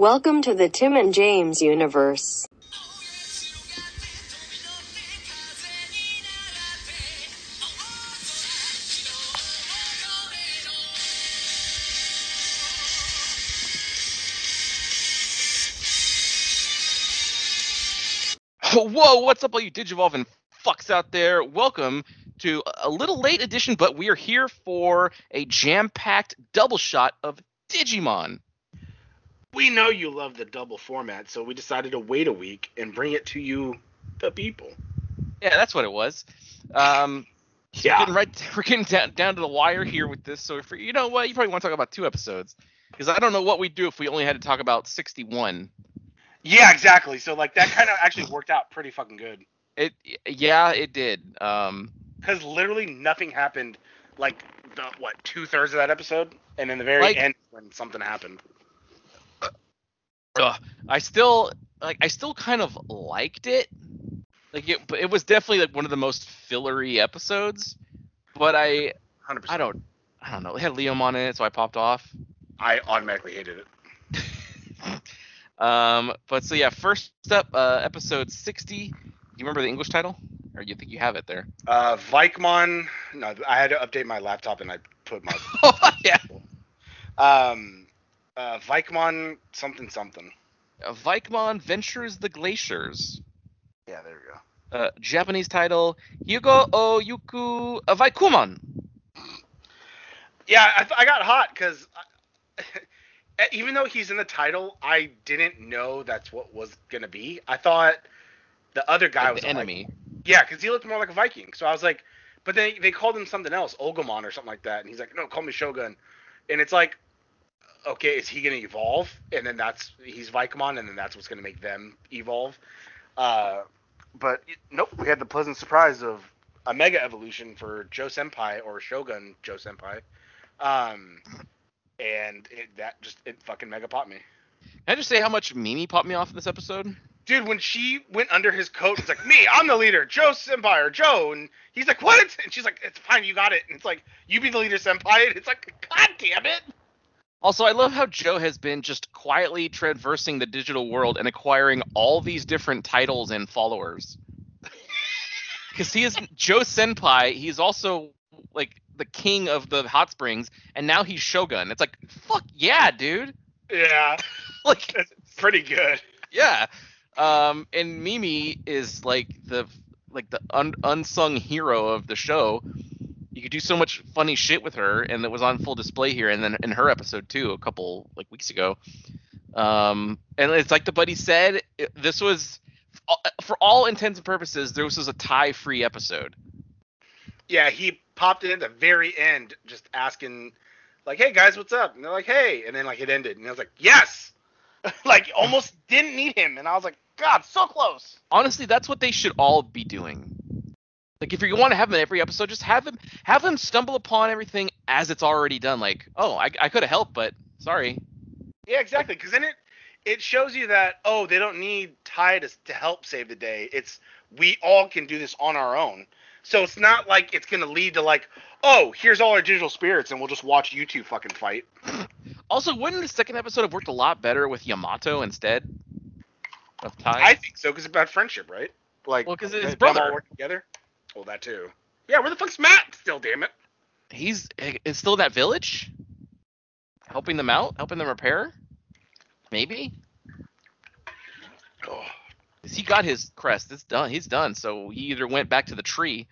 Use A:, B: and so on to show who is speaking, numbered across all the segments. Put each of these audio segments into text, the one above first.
A: Welcome to the Tim and James universe.
B: Whoa, what's up, all you Digivolve and fucks out there? Welcome to a little late edition, but we are here for a jam-packed double shot of Digimon.
C: We know you love the double format, so we decided to wait a week and bring it to you, the people.
B: Yeah, that's what it was. Um, so
C: Yeah.
B: we're getting right, we're getting down, down to the wire here with this. So, for you know what, you probably want to talk about two episodes because I don't know what we'd do if we only had to talk about 61.
C: Yeah, exactly. So like that kind of actually worked out pretty fucking good.
B: It, yeah, it did. Um,
C: Because literally nothing happened like the what two thirds of that episode, and in the very
B: Like-
C: end when something happened.
B: Ugh, I still like I still kind of liked it. Like it, but it was definitely like one of the most fillery episodes. But I
C: 100%.
B: I don't I don't know. It had Liam on it, so I popped off.
C: I automatically hated it.
B: Um, but so yeah, first up, uh, episode sixty. Do you remember the English title, or you think you have it there?
C: Uh, Vikemon. No, I had to update my laptop and I put my
B: oh yeah,
C: um, uh, Vikemon something something.
B: uh, Vikemon Ventures the Glaciers.
C: Yeah, there we go.
B: Uh, Japanese title Yugo o Yuku uh, Vaikumon.
C: Yeah, I, I got hot because even though he's in the title, I didn't know that's what was gonna be. I thought the other guy
B: Like
C: was
B: the
C: Viking.
B: enemy.
C: Yeah, because he looked more like a Viking. So I was like, but they they called him something else, Olgamon or something like that, and he's like, no, call me Shogun. And it's like, okay, is he gonna evolve? And then that's he's Vikemon, and then that's what's gonna make them evolve. Uh, but nope, we had the pleasant surprise of a mega evolution for Joe Senpai or Shogun Joe Senpai. Um, and it, that just it fucking mega popped me.
B: Can I just say how much Mimi popped me off in this episode?
C: Dude, when she went under his coat, it's like, me, I'm the leader, Joe Senpai or Joe, and he's like, what? And she's like, it's fine, you got it. And it's like, you be the leader, Senpai. And it's like, god damn it.
B: Also, I love how Joe has been just quietly traversing the digital world and acquiring all these different titles and followers. Because he is Joe Senpai, he's also like the king of the hot springs, and now he's Shogun. It's like, fuck yeah, dude.
C: Yeah,
B: Like,
C: it's pretty good.
B: yeah. Um, and Mimi is like the like the un- unsung hero of the show. You could do so much funny shit with her, and it was on full display here, and then in her episode too, a couple like weeks ago. Um, and it's like the buddy said, it- this was for all intents and purposes, this was a Tai-free episode.
C: Yeah, he popped in at the very end, just asking, like, hey guys, what's up? And they're like, hey. And then, like, it ended. And I was like, yes. like, almost didn't need him. And I was like, God, so close.
B: Honestly, that's what they should all be doing. Like, if you want to have him in every episode, just have him have him stumble upon everything as it's already done. Like, oh, I, I could have helped, but sorry.
C: Yeah, exactly. Because then it it shows you that oh, they don't need Tai to to help save the day. It's we all can do this on our own. So it's not like it's gonna lead to like oh, here's all our digital spirits and we'll just watch you two fucking fight.
B: Also, wouldn't the second episode have worked a lot better with Yamato instead of Tai?
C: I think so because it's about friendship, right? Like
B: Well, 'cause
C: them
B: his
C: all
B: brother.
C: working together. Well, that too. Yeah, where the fuck's Matt? Still, damn it.
B: He's is still in that village, helping them out, helping them repair. Maybe.
C: Oh,
B: he got his crest. It's done. He's done. So he either went back to the tree,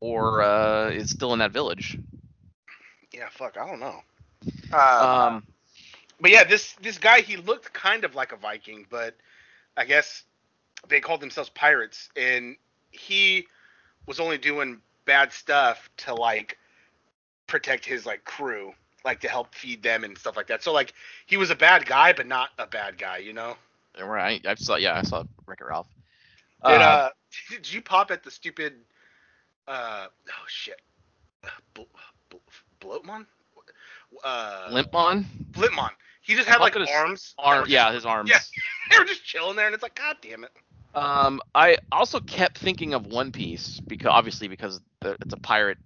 B: or uh, is still in that village.
C: yeah, fuck. I don't know. Uh,
B: Um,
C: But yeah, this this guy he looked kind of like a Viking, but I guess they called themselves pirates, and he was only doing bad stuff to like protect his like crew, like to help feed them and stuff like that. So like he was a bad guy, but not a bad guy, you know.
B: right. I saw. Yeah, I saw Wreck It Ralph.
C: Did
B: Uh,
C: uh did you pop at the stupid uh oh shit Bl- Bl- Bloatmon? Uh
B: Limpmon.
C: Blipmon. He just had like arms.
B: Arm. Yeah, his arms.
C: Yeah. they were just chilling there, and it's like, God damn it.
B: Um, I also kept thinking of One Piece because obviously because the, it's a pirate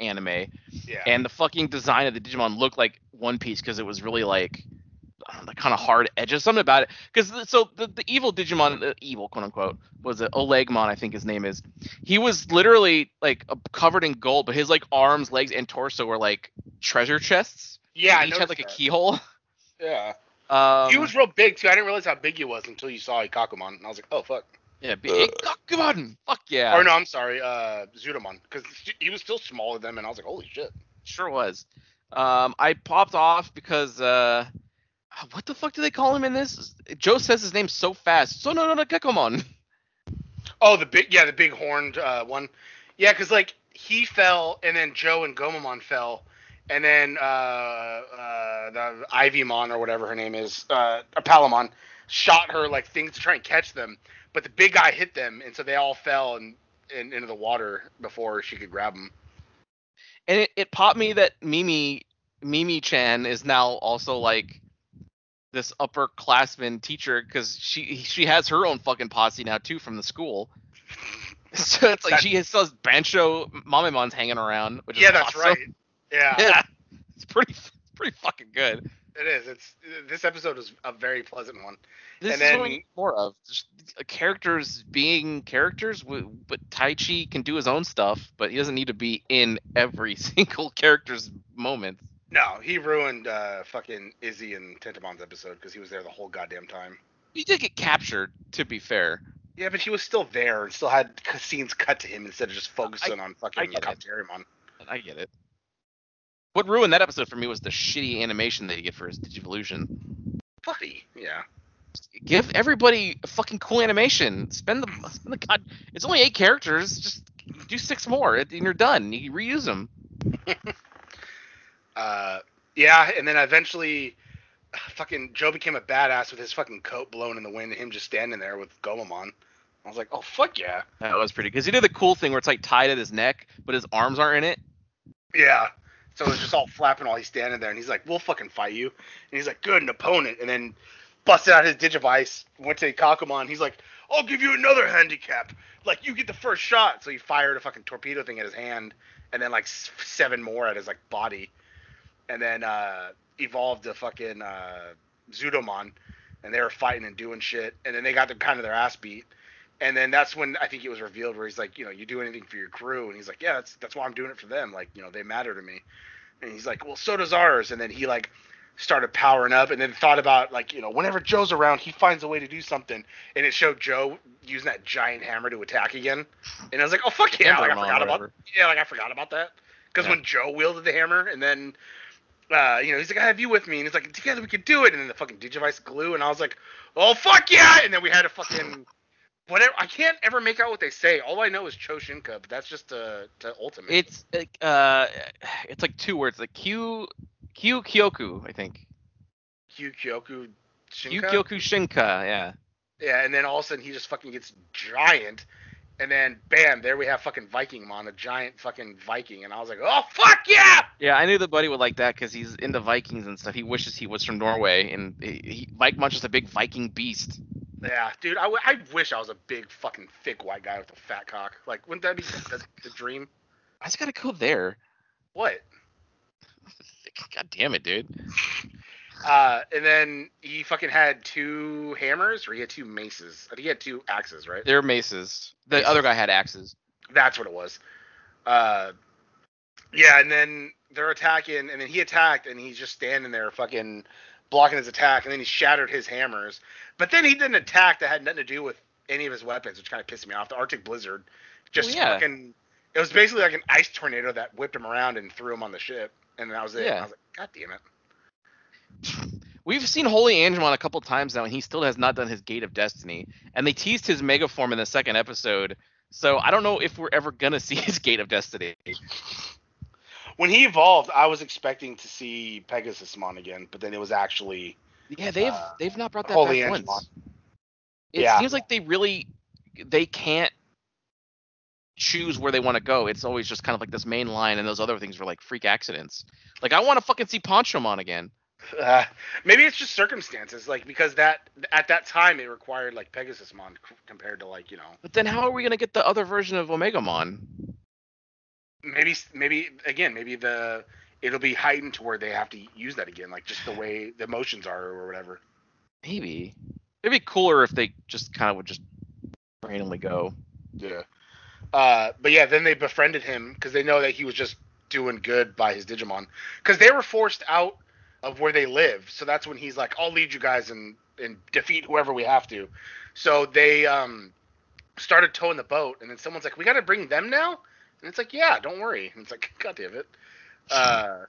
B: anime,
C: Yeah.
B: and the fucking design of the Digimon looked like One Piece because it was really like I kind of hard edges, something about it. Because so the, the evil Digimon, the evil quote unquote, was it Olegmon? I think his name is. He was literally like uh, covered in gold, but his like arms, legs, and torso were like treasure chests.
C: Yeah,
B: each had like a keyhole.
C: Yeah.
B: Um,
C: he was real big too. I didn't realize how big he was until you saw Ikkakumon, and I was like, oh fuck.
B: yeah, big. Come on, fuck yeah.
C: Or no, I'm sorry, uh, Zudomon, because he was still smaller than him, and I was like, holy shit.
B: Sure was. Um, I popped off because uh, what the fuck do they call him in this? Joe says his name so fast. So no no no Gekomon.
C: Oh, the big, yeah, the big horned uh, one. Yeah, because like he fell, and then Joe and Gomamon fell, and then uh, uh, the Ivymon or whatever her name is, uh, Palmon, shot her like things to try and catch them, but the big guy hit them, and so they all fell and, and into the water before she could grab them.
B: And it, it popped me that Mimi Mimi Chan is now also like this upperclassman teacher because she she has her own fucking posse now too from the school. So it's like
C: That-
B: she has those Bancho Mamemon's hanging around, which is
C: Yeah, that's
B: awesome.
C: right. Yeah,
B: Yeah, it's pretty it's pretty fucking good.
C: it is. It's this episode is a very pleasant one.
B: This
C: And
B: is
C: then-
B: what we need more of. Just uh, characters being characters, but Taichi can do his own stuff, but he doesn't need to be in every single character's moment.
C: No, he ruined uh, fucking Izzy and Tentomon's episode because he was there the whole goddamn time.
B: He did get captured, to be fair.
C: Yeah, but he was still there and still had scenes cut to him instead of just focusing on fucking
B: get.
C: Katerimon.
B: I get it. What ruined that episode for me was the shitty animation that he get for his Digivolution.
C: Buddy, yeah.
B: Give everybody a fucking cool animation. Spend the spend the god. It's only eight characters. Just do six more, and you're done. You reuse them.
C: Uh, yeah, and then eventually, fucking Joe became a badass with his fucking coat blown in the wind and him just standing there with Gomamon. I was like, oh fuck yeah,
B: That was pretty. Because he did the cool thing where it's like tied at his neck, but his arms aren't in it.
C: yeah. So it's just all flapping while he's standing there, and he's like, "We'll fucking fight you." And he's like, "Good, an opponent." And then busted out his Digivice, went to Kakumon. He's like, "I'll give you another handicap. Like you get the first shot." So he fired a fucking torpedo thing at his hand, and then like seven more at his like body, and then uh, evolved a fucking uh, Zudomon, and they were fighting and doing shit, and then they got their kind of their ass beat. And then that's when I think it was revealed where he's like, you know, you do anything for your crew, and he's like, yeah, that's that's why I'm doing it for them. Like, you know, they matter to me. And he's like, well, so does ours. And then he like started powering up, and then thought about like, you know, whenever Joe's around, he finds a way to do something. And it showed Joe using that giant hammer to attack again. And I was like, oh fuck yeah, like I forgot about yeah, like I forgot about that. Because
B: Yeah.
C: when Joe wielded the hammer, and then. Uh, you know, he's like, I have you with me, and he's like, together we could do it. And then the fucking Digivice glue, and I was like, oh fuck yeah! And then we had a fucking whatever. I can't ever make out what they say. All I know is Choshinka, but that's just to to ultimate.
B: It's like uh, it's like two words, like Q Q Kyoku, I think.
C: Q Kyoku
B: Q
C: Shinka.
B: Kyoku Shinka, yeah.
C: Yeah, and then all of a sudden he just fucking gets giant, and then bam, there we have fucking Viking Mon, a giant fucking Viking, and I was like, oh fuck yeah!
B: Yeah, I knew the buddy would like that because he's into Vikings and stuff. He wishes he was from Norway, and he, he Vikemon just a big Viking beast.
C: Yeah, dude, I, w- I wish I was a big fucking thick white guy with a fat cock. Like, wouldn't that be the, the dream?
B: I just gotta go there.
C: What?
B: God damn it, dude.
C: Uh, and then he fucking had two hammers, or he had two maces. I think he had two axes, right?
B: They're maces. The other guy had axes.
C: That's what it was. Uh, yeah, and then they're attacking, and then he attacked, and he's just standing there, fucking blocking his attack, and then he shattered his hammers. But then he did an attack that had nothing to do with any of his weapons, which kind of pissed me off. The Arctic Blizzard, just
B: Oh, yeah.
C: fucking. It was basically like an ice tornado that whipped him around and threw him on the ship, and that was it.
B: Yeah.
C: I was like, God damn it.
B: We've seen Holy Angemon a couple times now, and he still has not done his Gate of Destiny. And they teased his Mega Form in the second episode, so I don't know if we're ever gonna see his Gate of Destiny.
C: When he evolved, I was expecting to see Pegasusmon again, but then it was actually
B: Yeah, they've
C: Uh,
B: they've not brought that
C: Holy
B: back once. It
C: Yeah.
B: seems like they really they can't choose where they want to go. It's always just kind of like this main line, and those other things were like freak accidents. Like I want to fucking see Ponchomon again.
C: Uh, maybe it's just circumstances, like because that at that time it required like Pegasusmon c- compared to like you know
B: But then how are we gonna get the other version of Omegamon?
C: maybe maybe again maybe the it'll be heightened to where they have to use that again, like just the way the emotions are or whatever.
B: Maybe it'd be cooler if they just kind of would just randomly go.
C: Yeah. Uh, but yeah, then they befriended him because they know that he was just doing good by his Digimon. Because they were forced out of where they live, so that's when he's like, "I'll lead you guys and and defeat whoever we have to." So they um started towing the boat, and then someone's like, "We got to bring them now," and it's like, "Yeah, don't worry." And it's like, "God damn it." Uh,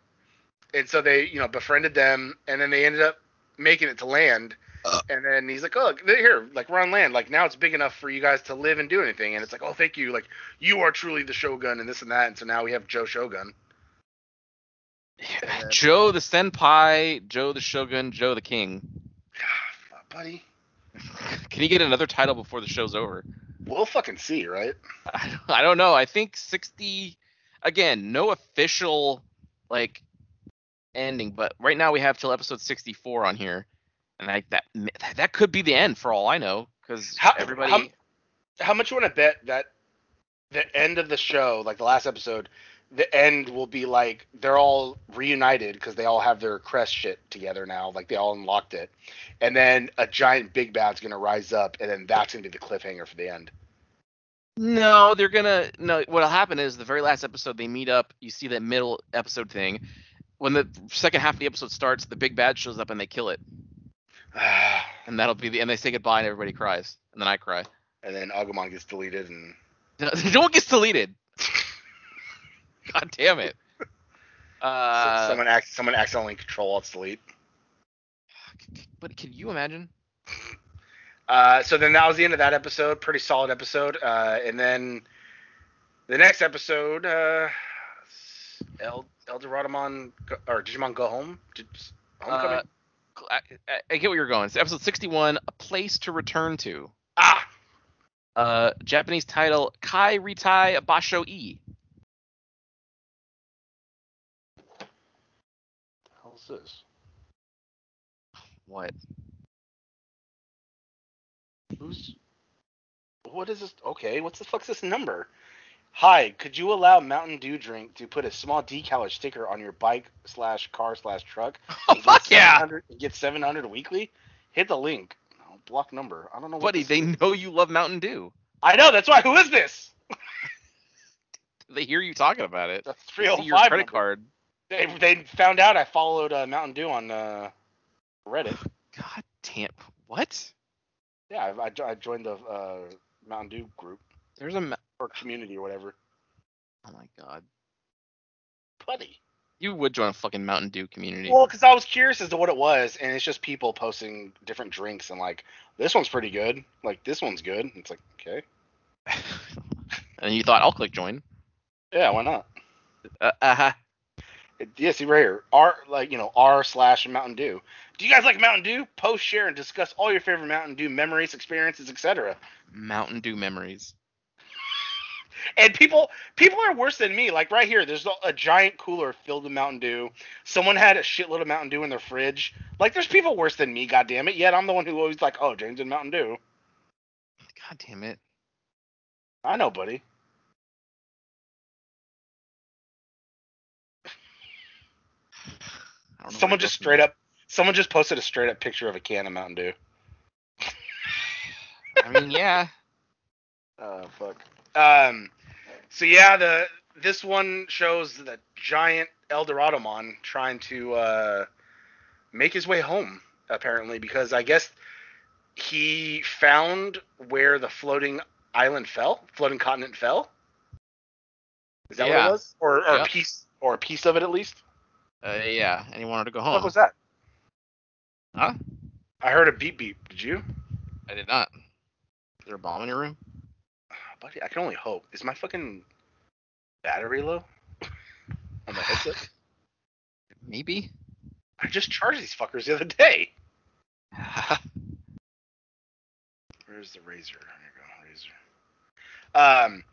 C: and so they, you know, befriended them, and then they ended up making it to land. And then he's like, "Oh, look, here, like we're on land. Like now it's big enough for you guys to live and do anything." And it's like, "Oh, thank you. Like you are truly the Shogun and this and that." And so now we have Joe Shogun. And-
B: Joe the senpai, Joe the shogun, Joe the king.
C: buddy,
B: Can he get another title before the show's over?
C: we'll fucking see, right?
B: I don't know. I think 60 again, no official like ending, but right now we have till episode 64 on here. And I that that could be the end for all I know
C: How-
B: everybody
C: how- How much you want to bet that the end of the show, like the last episode, the end will be like they're all reunited because they all have their crest shit together now, like they all unlocked it, and then a giant big bad's gonna rise up, and then that's gonna be the cliffhanger for the end.
B: No, they're gonna no. What'll happen is the very last episode they meet up. You see that middle episode thing. When the second half of the episode starts, the big bad shows up and they kill it, and that'll be the. And they say goodbye and everybody cries, and then I cry.
C: and then Agumon gets deleted, and
B: No one gets deleted. God damn it. Uh,
C: someone ac- someone accidentally control alt delete.
B: but can you imagine?
C: Uh, so then that was the end of that episode. Pretty solid episode. Uh, and then the next episode, uh, El Eldoradamon go- or Digimon Go Home. Did, Homecoming.
B: Uh, I, I- I get where you're going. It's episode 61, a place to return to.
C: ah,
B: Uh, Japanese title Kaeritai Basho E.
C: hell's this?
B: What?
C: Who's? What is this? Okay, what's the fuck's this number? Hi, could you allow Mountain Dew drink to put a small decal or sticker on your bike slash car slash truck?
B: Oh, fuck yeah!
C: 700 get 700 weekly. Hit the link. Oh, block number. I don't know. What
B: Buddy, they
C: is.
B: know you love Mountain Dew.
C: I know. That's why. Who is this?
B: They hear you talking about it.
C: That's 305.
B: your credit
C: number.
B: card.
C: They, they found out I followed uh, Mountain Dew on uh, Reddit.
B: God damn. What?
C: Yeah, I, I, I joined the uh, Mountain Dew group
B: There's a.
C: or community or whatever.
B: Oh my god.
C: Buddy.
B: You would join a fucking Mountain Dew community.
C: Well, because I was curious as to what it was, and it's just people posting different drinks and like this one's pretty good, like this one's good. It's like okay,
B: and you thought I'll click join.
C: yeah, why not?
B: Uh, uh
C: Yeah, right here, R like you know R slash Mountain Dew. Do you guys like Mountain Dew? Post, share, and discuss all your favorite Mountain Dew memories, experiences, etc.
B: Mountain Dew memories.
C: And people people are worse than me. Like right here, there's a, a giant cooler filled with Mountain Dew. Someone had a shitload of Mountain Dew in their fridge. Like there's people worse than me, God damn it. Yet I'm the one who always like, oh, James and Mountain Dew.
B: God damn it.
C: I know, buddy.
B: I don't know
C: Someone
B: where
C: just
B: to go
C: straight up someone just posted a straight up picture of a can of Mountain Dew.
B: I mean, yeah.
C: Oh fuck. Um so yeah, the this one shows the giant Eldoradomon trying to uh make his way home, apparently, because I guess he found where the floating island fell, floating continent fell. Is that what it was? Or or
B: Yep.
C: a piece or a piece of it at least?
B: Uh, yeah. And he wanted to go home.
C: What was that?
B: Huh?
C: I heard a beep beep. Did you?
B: I did not. Is there a bomb in your room?
C: Buddy, I can only hope. Is my fucking battery low on my headset?
B: Maybe.
C: I just charged these fuckers the other day. Where's the razor? There you go, razor. Um,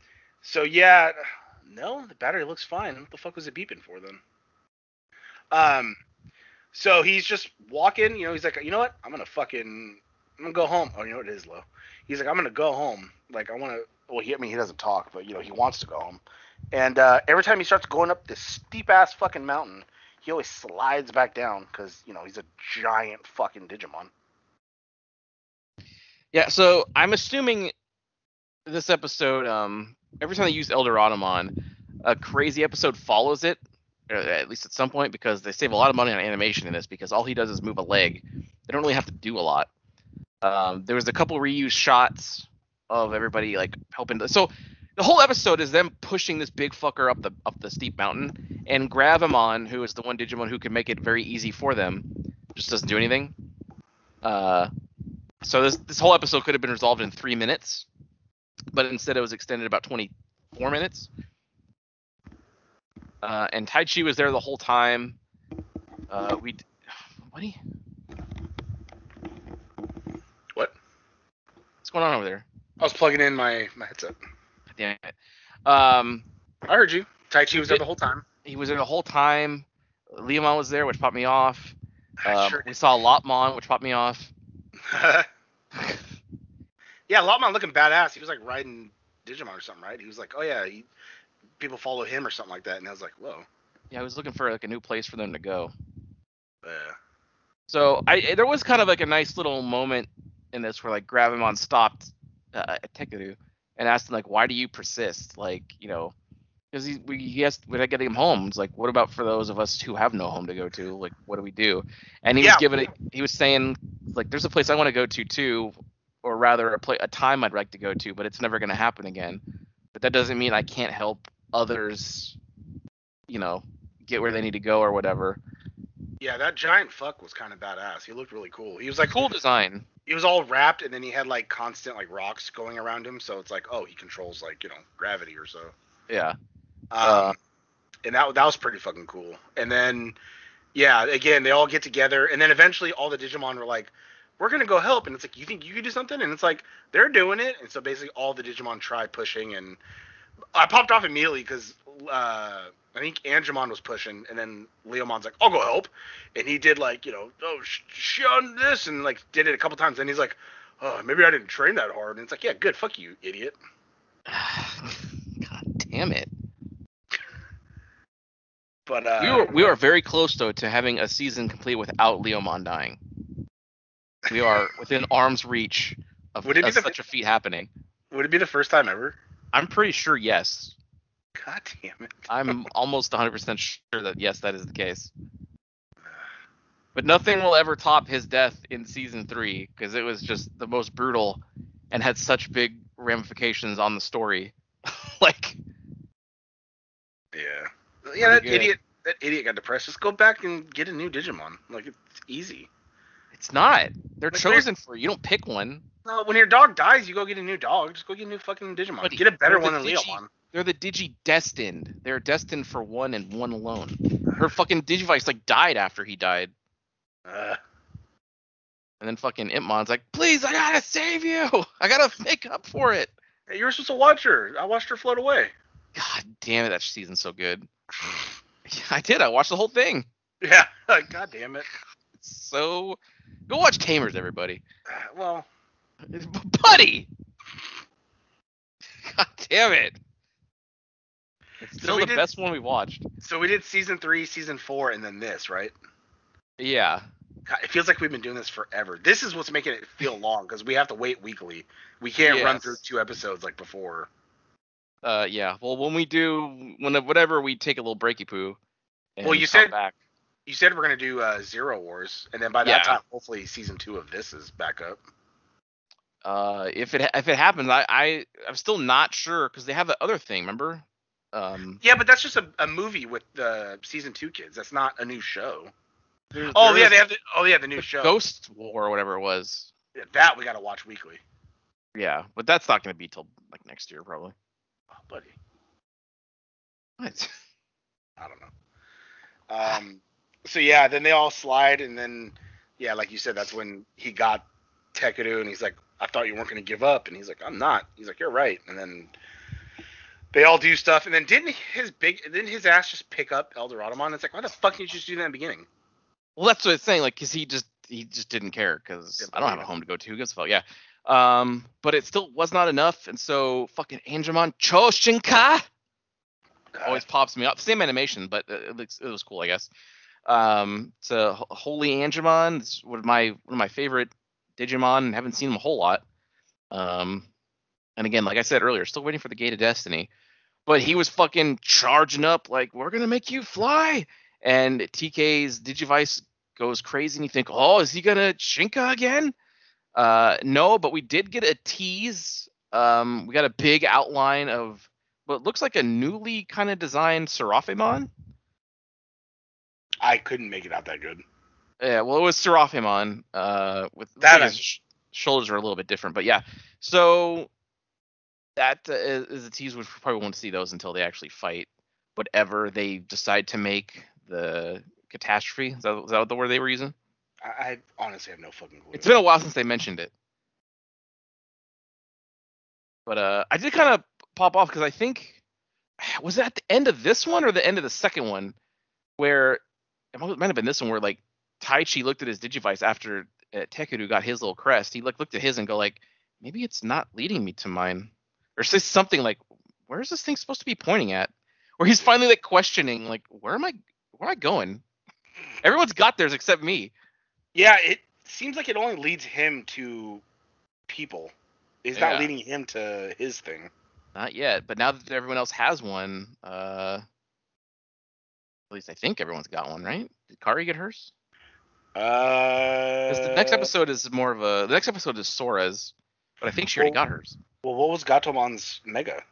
C: so yeah, no, the battery looks fine. What the fuck was it beeping for then? Um, so he's just walking. You know, he's like, you know what? I'm gonna fucking, I'm gonna go home. Oh, you know what? It is low. He's like, I'm gonna go home. Like, I want to. Well, he, I mean, he doesn't talk, but you know, he wants to go home. And uh, every time he starts going up this steep ass fucking mountain, he always slides back down because you know he's a giant fucking Digimon.
B: Yeah, so I'm assuming this episode, um, every time they use Eldoradamon, a crazy episode follows it, at least at some point, because they save a lot of money on animation in this, because all he does is move a leg. They don't really have to do a lot. Um, there was a couple reused shots of everybody like helping. To, so the whole episode is them pushing this big fucker up the up the steep mountain, and Gravamon, who is the one Digimon who can make it very easy for them, just doesn't do anything. Uh, so this this whole episode could have been resolved in three minutes, but instead it was extended about 24 minutes. Uh, and Taichi was there the whole time. Uh, we, what? What's going on over there?
C: I was plugging in my my headset.
B: Damn it. Um,
C: I heard you. Taichi was there the whole time.
B: he was there the whole time. Leomon was there, which popped me off. Um,
C: sure
B: we saw Lotmon, which popped me off.
C: yeah, Lotmon looking badass. He was like riding Digimon or something, right? He was like, oh yeah, he, people follow him or something like that, and I was like, whoa.
B: Yeah, I was looking for like a new place for them to go.
C: Yeah.
B: So I there was kind of like a nice little moment in this where like Gravamon stopped uh, at Tekuru and asked him like, "Why do you persist?" Like, you know, because he we he asked when I get him home. It's like, what about for those of us who have no home to go to? Like, what do we do? And he
C: Yeah.
B: was giving it. He was saying like, there's a place I want to go to too, or rather a play a time I'd like to go to, but it's never going to happen again. But that doesn't mean I can't help others, you know, get where they need to go or whatever.
C: Yeah, that giant fuck was kind of badass. He looked really cool. He was like
B: Cool design.
C: He was all wrapped, and then he had like constant like rocks going around him. So it's like, oh, he controls like you know gravity or so.
B: Yeah.
C: Um,
B: Uh,
C: and that that was pretty fucking cool. And then, yeah, again, they all get together, and then eventually all the Digimon were like, "We're gonna go help." And it's like, "You think you could do something?" And it's like they're doing it. And so basically, all the Digimon try pushing, and I popped off immediately because uh, I think Angemon was pushing, and then Leomon's like, "I'll go help," and he did like you know, oh, shun this, and like did it a couple times. And he's like, "Oh, maybe I didn't train that hard." And it's like, "Yeah, good, fuck you, idiot."
B: God damn it.
C: But uh,
B: we were we are very close though to having a season complete without Leomon dying. We are within arm's reach of,
C: Would it
B: of
C: the-
B: such a feat happening.
C: would it be the first time ever?
B: I'm pretty sure yes.
C: God damn it.
B: I'm almost 100% sure that yes, that is the case. But nothing will ever top his death in season three because it was just the most brutal and had such big ramifications on the story. like,
C: Yeah. Yeah, that
B: good.
C: idiot. That idiot got depressed. Just go back and get a new Digimon. Like it's easy.
B: it's not. They're
C: Like,
B: chosen for. You don't pick one.
C: No, when your dog dies, you go get a new dog. Just go get a new fucking Digimon.
B: Buddy,
C: get a better one than
B: Digi-
C: Leomon.
B: They're the Digi destined. They're destined for one and one alone. Her fucking Digivice like died after he died,
C: Uh,
B: and then fucking Impmon's like, "Please, I gotta save you. I gotta make up for it."
C: hey, you were supposed to watch her. I watched her float away.
B: God damn it, that season's so good. Yeah, I did. I watched the whole thing.
C: Yeah. God damn it.
B: So go watch Tamers, everybody.
C: Well,
B: Buddy. God damn it. It's still
C: we
B: the
C: did-
B: best one we watched.
C: so we did season three, season four, and then this, right?
B: Yeah.
C: God, it feels like we've been doing this forever. This is what's making it feel long because we have to wait weekly. We can't run through two episodes like before.
B: Uh, yeah. Well, when we do, when whatever, we take a little breaky poo.
C: Well, you said-
B: back.
C: You said we're gonna do uh, Zero Wars, and then by that
B: Yeah.
C: time, hopefully, season two of this is back up.
B: Uh, if it if it happens, I I I'm still not sure because they have the other thing. Remember? Um.
C: Yeah, but that's just a, a movie with the season two kids. That's not a new show.
B: there-
C: Oh
B: there
C: yeah,
B: is
C: they have the oh yeah the new show.
B: Ghost War or whatever it was.
C: Yeah, that we gotta watch weekly.
B: Yeah, but that's not gonna be till like next year probably.
C: Oh, buddy,
B: What?
C: I don't know. Um, so yeah, then they all slide, and then yeah, like you said, that's when he got Tekadu, and he's like, "I thought you weren't gonna give up," and he's like, "I'm not." He's like, "You're right," and then they all do stuff, and then didn't his big didn't his ass just pick up Eldoradamon? It's like, why the fuck didn't you just do that in the beginning?
B: Well, that's what it's saying. Like, cause he just he just didn't care because
C: Yeah,
B: I don't have a home to go to. Who gives a fuck? Yeah. Um, but it still was not enough, and so fucking Angemon Choshinka always pops me up. Same animation, but it, it looks it was cool, I guess. Um, it's a Holy Angemon. It's one of my one of my favorite Digimon, and haven't seen him a whole lot. Um, and again, like I said earlier, still waiting for the Gate of Destiny. But he was fucking charging up like we're gonna make you fly, and TK's Digivice goes crazy, and you think, oh, is he gonna Shinka again? Uh, no, but we did get a tease. Um, we got a big outline of what looks like a newly kind of designed Seraphimon.
C: I couldn't make it out that good.
B: Yeah, well, it was Seraphimon. Uh, with
C: That
B: his sh- shoulders are a little bit different, but yeah. So that uh, is, a tease. We probably won't see those until they actually fight whatever they decide to make the catastrophe. Is that, is that the word they were using?
C: I, I honestly have no fucking clue.
B: It's been a while since they mentioned it. But uh, I did kind of pop off because I think was it at the end of this one or the end of the second one where it might have been this one where like Taichi looked at his Digivice after uh, Tekuru got his little crest. He like looked at his and go like, maybe it's not leading me to mine, or say something like, where is this thing supposed to be pointing at? Where he's finally like questioning like, where am I? Where am I going? Everyone's got theirs except me.
C: Yeah, it seems like it only leads him to people. It's
B: Yeah.
C: not leading him to his thing.
B: Not yet, but now that everyone else has one, uh, at least I think everyone's got one, right? Did Kari get hers?
C: Uh,
B: the next episode is more of a. The next episode is Sora's, but I think she already got hers.
C: Well, what was Gatomon's mega?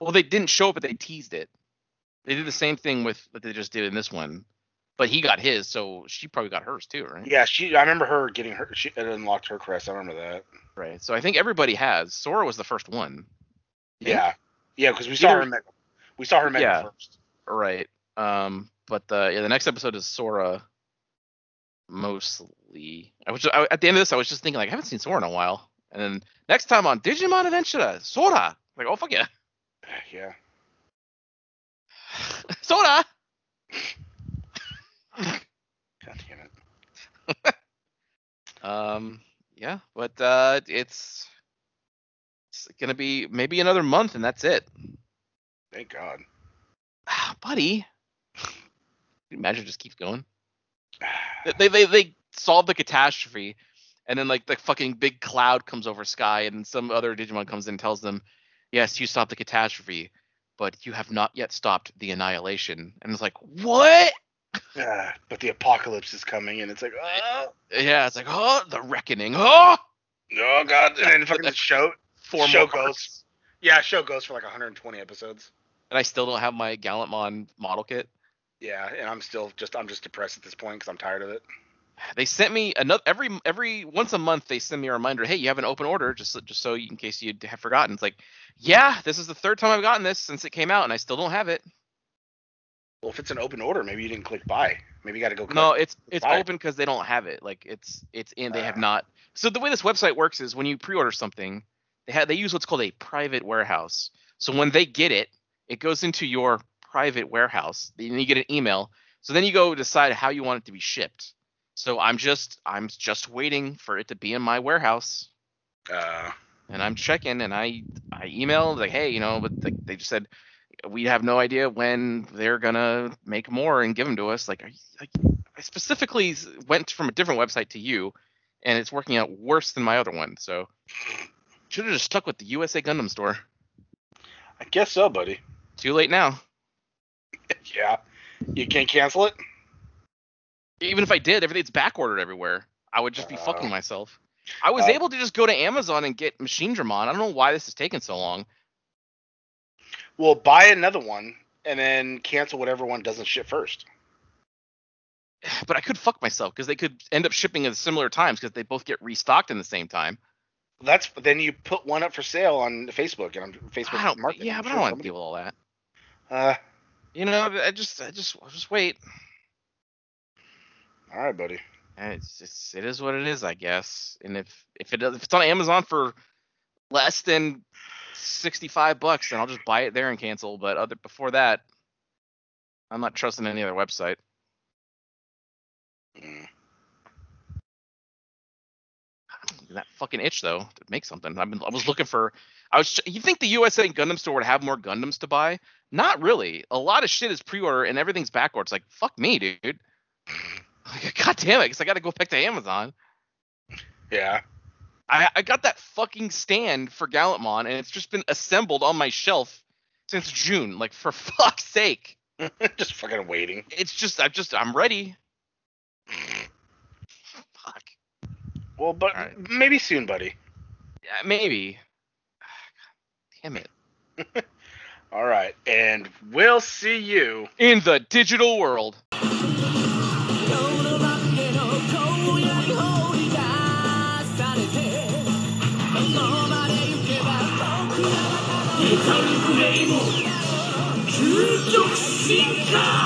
B: Well, they didn't show it, but they teased it. They did the same thing with what they just did in this one, but he got his, so she probably got hers too, right?
C: Yeah, she. I remember her getting her. She it unlocked her crest. I remember that.
B: Right. So I think everybody has. Sora was the first one.
C: Yeah, yeah, because we saw her mega. We saw her mega
B: Yeah.
C: first.
B: Right. Um. But the yeah, the next episode is Sora. Mostly, I was I, at the end of this. I was just thinking like I haven't seen Sora in a while, and then next time on Digimon Adventure, Sora. Like oh fuck yeah,
C: Yeah.
B: Sora.
C: God damn it.
B: Um. Yeah, but uh, it's it's gonna be maybe another month, and that's it.
C: Thank God.
B: Ah, buddy. Imagine it just keeps going. They they they solve the catastrophe and then like the fucking big cloud comes over sky and some other digimon comes in and tells them yes you stopped the catastrophe but you have not yet stopped the annihilation and it's like what
C: Ah, but the apocalypse is coming, and it's like, oh,
B: yeah it's like oh the reckoning oh
C: oh God! And then fucking the show.
B: four
C: Show
B: more
C: goes.
B: parts.
C: Yeah, show goes for like 120 episodes.
B: and i still don't have my gallantmon model kit
C: Yeah, and I'm still just I'm just depressed at this point because I'm tired of it.
B: they sent me another every every once a month they send me a reminder hey you have an open order just just so you, in case you have forgotten it's like yeah this is the third time i've gotten this since it came out and i still don't have it
C: Well, if it's an open order, maybe you didn't click buy. Maybe you got to go.
B: no it's it's
C: buy
B: open because they don't have it like it's it's in they have
C: Ah.
B: not so the way this website works is when you pre-order something they have they use what's called a private warehouse so when they get it it goes into your private warehouse then you get an email so then you go decide how you want it to be shipped so i'm just i'm just waiting for it to be in my warehouse
C: Uh,
B: and I'm checking, and I I emailed like, hey, you know, but they, they just said we have no idea when they're gonna make more and give them to us. Like, are you, like I specifically went from a different website to you, and it's working out worse than my other one. So should have just stuck with the USA Gundam store.
C: I guess so, buddy.
B: Too late now.
C: Yeah, you can't cancel it.
B: Even if I did, everything's back ordered everywhere. I would just be fucking
C: Uh,
B: myself. I was
C: uh,
B: able to just go to Amazon and get Machine Dramon. I don't know why this is taking so long.
C: Well, buy another one and then cancel whatever one doesn't ship first.
B: but I could fuck myself because they could end up shipping at similar times because they both get restocked in the same time.
C: That's then you put one up for sale on Facebook and on Facebook
B: I don't,
C: Market.
B: yeah,
C: I'm
B: but I don't want to deal with all that.
C: Uh,
B: You know, I just, I just, I'll just wait.
C: all right, buddy.
B: And It's, it's, it is what it is, I guess. And if, if it, if it's on Amazon for less than sixty-five bucks, then I'll just buy it there and cancel. But other before that, I'm not trusting any other website.
C: Mm.
D: That fucking itch though to make something. I've been, I was looking for. I was. You think the USA Gundam store would have more Gundams to buy? Not really. A lot of shit is pre-order and everything's backwards. Like fuck me, dude. Like, God damn it, because I got to go back to Amazon.
C: Yeah.
D: I, I got that fucking stand for Gallantmon, and it's just been assembled on my shelf since June. Like for fuck's sake,
C: just fucking waiting.
D: it's just I'm just I'm ready.
C: Well, but
D: Alright.
C: maybe soon, buddy.
D: Yeah, maybe. Ah, damn it.
C: All right, and we'll see you.
D: In the digital world.